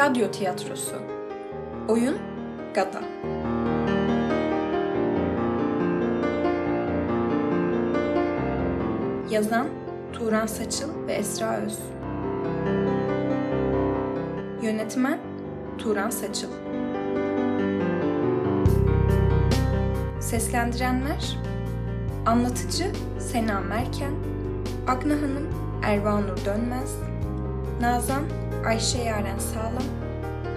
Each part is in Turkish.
Radyo tiyatrosu. Oyun Gata. Yazan Turan Saçıl ve Esra Öz. Yönetmen Turan Saçıl. Seslendirenler Anlatıcı Sena Merken Agna Hanım Ervanur Dönmez Nazan Ayşe Yaren Sağlam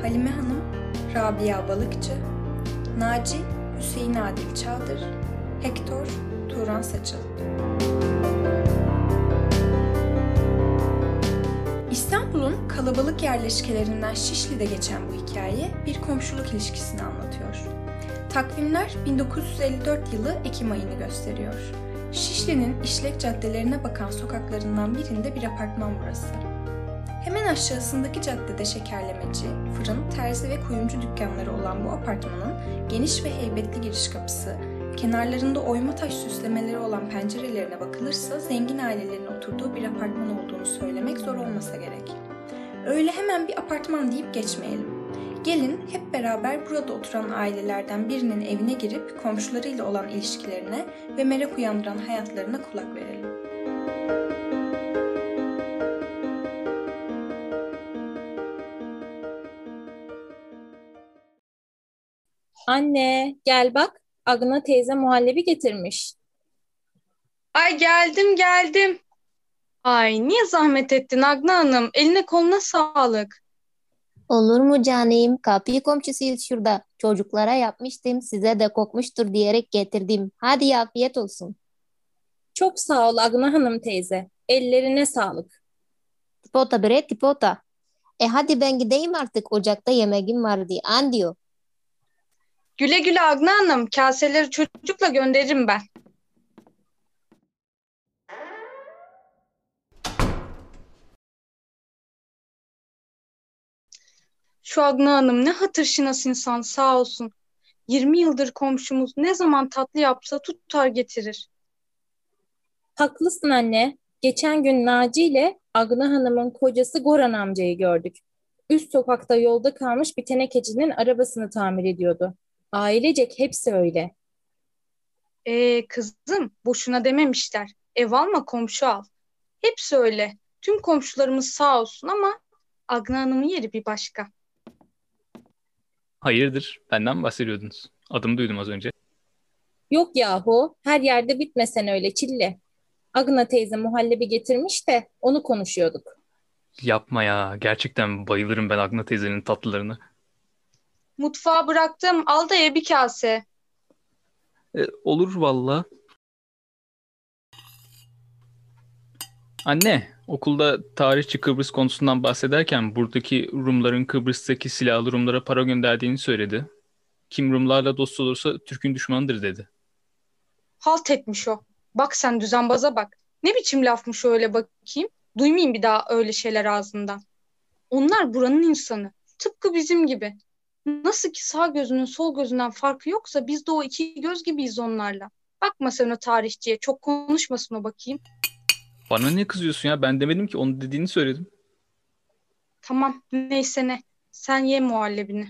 Halime Hanım Rabia Balıkçı Naci Hüseyin Adil Çağdır Hektor Turan Saçıl İstanbul'un kalabalık yerleşkelerinden Şişli'de geçen bu hikaye bir komşuluk ilişkisini anlatıyor. Takvimler 1954 yılı Ekim ayını gösteriyor. Şişli'nin işlek caddelerine bakan sokaklarından birinde bir apartman burası. Hemen aşağısındaki caddede şekerlemeci, fırın, terzi ve kuyumcu dükkanları olan bu apartmanın geniş ve heybetli giriş kapısı, kenarlarında oyma taş süslemeleri olan pencerelerine bakılırsa zengin ailelerin oturduğu bir apartman olduğunu söylemek zor olmasa gerek. Öyle hemen bir apartman deyip geçmeyelim. Gelin hep beraber burada oturan ailelerden birinin evine girip komşularıyla olan ilişkilerine ve merak uyandıran hayatlarına kulak verelim. Anne, gel bak. Agna teyze muhallebi getirmiş. Ay geldim geldim. Ay niye zahmet ettin Agna Hanım? Eline koluna sağlık. Olur mu canım? Kapıyı komşusuyuz şurada. Çocuklara yapmıştım. Size de kokmuştur diyerek getirdim. Hadi afiyet olsun. Çok sağ ol Agna Hanım teyze. Ellerine sağlık. Tipota bre tipota. E hadi ben gideyim artık. Ocakta yemeğim var diye. An diyor. Güle güle Agna Hanım. Kaseleri çocukla gönderirim ben. Şu Agna Hanım ne hatır şinas insan sağ olsun. 20 yıldır komşumuz ne zaman tatlı yapsa tutar getirir. Haklısın anne. Geçen gün Naci ile Agna Hanım'ın kocası Goran amcayı gördük. Üst sokakta yolda kalmış bir tenekecinin arabasını tamir ediyordu. Ailecek hepsi öyle. Ee kızım boşuna dememişler. Ev alma komşu al. Hepsi öyle. Tüm komşularımız sağ olsun ama Agna Hanım'ın yeri bir başka. Hayırdır? Benden mi bahsediyordunuz? Adımı duydum az önce. Yok yahu, her yerde bitmesen öyle çille. Agna teyze muhallebi getirmiş de onu konuşuyorduk. Yapma ya. Gerçekten bayılırım ben Agna teyzenin tatlılarına. Mutfağa bıraktım. Al da ye bir kase. E, olur valla. Anne, okulda tarihçi Kıbrıs konusundan bahsederken buradaki Rumların Kıbrıs'taki silahlı Rumlara para gönderdiğini söyledi. Kim Rumlarla dost olursa Türk'ün düşmanıdır dedi. Halt etmiş o. Bak sen düzenbaza bak. Ne biçim lafmış öyle bakayım. Duymayayım bir daha öyle şeyler ağzından. Onlar buranın insanı. Tıpkı bizim gibi. Nasıl ki sağ gözünün sol gözünden farkı yoksa biz de o iki göz gibiyiz onlarla. Bakma sen o tarihçiye. Çok konuşmasın o bakayım. Bana ne kızıyorsun ya? Ben demedim ki onu dediğini söyledim. Tamam neyse ne. Sen ye muhallebini.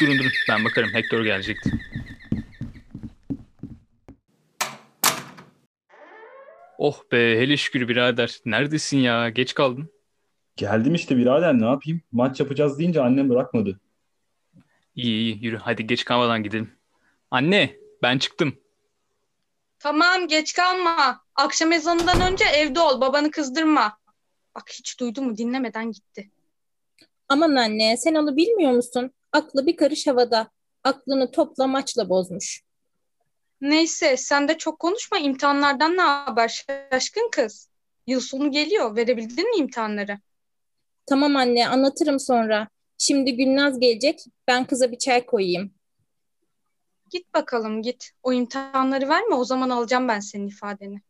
Durun durun ben bakarım Hector gelecekti. Oh be hele şükür birader. Neredesin ya? Geç kaldın. Geldim işte birader ne yapayım? Maç yapacağız deyince annem bırakmadı. İyi iyi yürü hadi geç kalmadan gidelim. Anne ben çıktım. Tamam geç kalma. Akşam ezanından önce evde ol. Babanı kızdırma. Bak hiç duydu mu dinlemeden gitti. Aman anne, sen onu bilmiyor musun? Aklı bir karış havada. Aklını topla maçla bozmuş. Neyse sen de çok konuşma. İmtihanlardan ne haber şaşkın kız? Yıl sonu geliyor. Verebildin mi imtihanları? Tamam anne, anlatırım sonra. Şimdi Gülnaz gelecek. Ben kıza bir çay koyayım. Git bakalım git. O imtihanları verme o zaman alacağım ben senin ifadeni.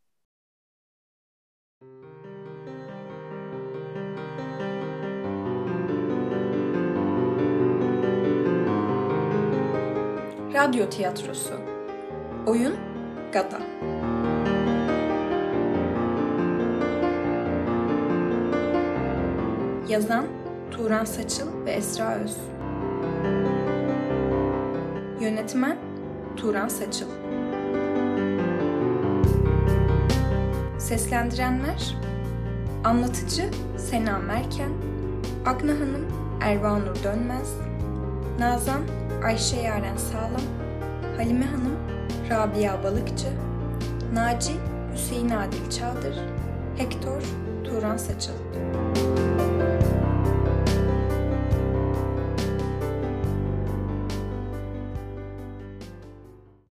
Radyo tiyatrosu. Oyun Gata. Yazan Turan Saçıl ve Esra Öz. Yönetmen Turan Saçıl. Seslendirenler Anlatıcı Sena Merken, Agna Hanım Ervanur Dönmez, Nazan Ayşe Yaren Sağlam, Halime Hanım Rabia Balıkçı, Naci Hüseyin Adil Çağdır, Hektor Turan Saçıl.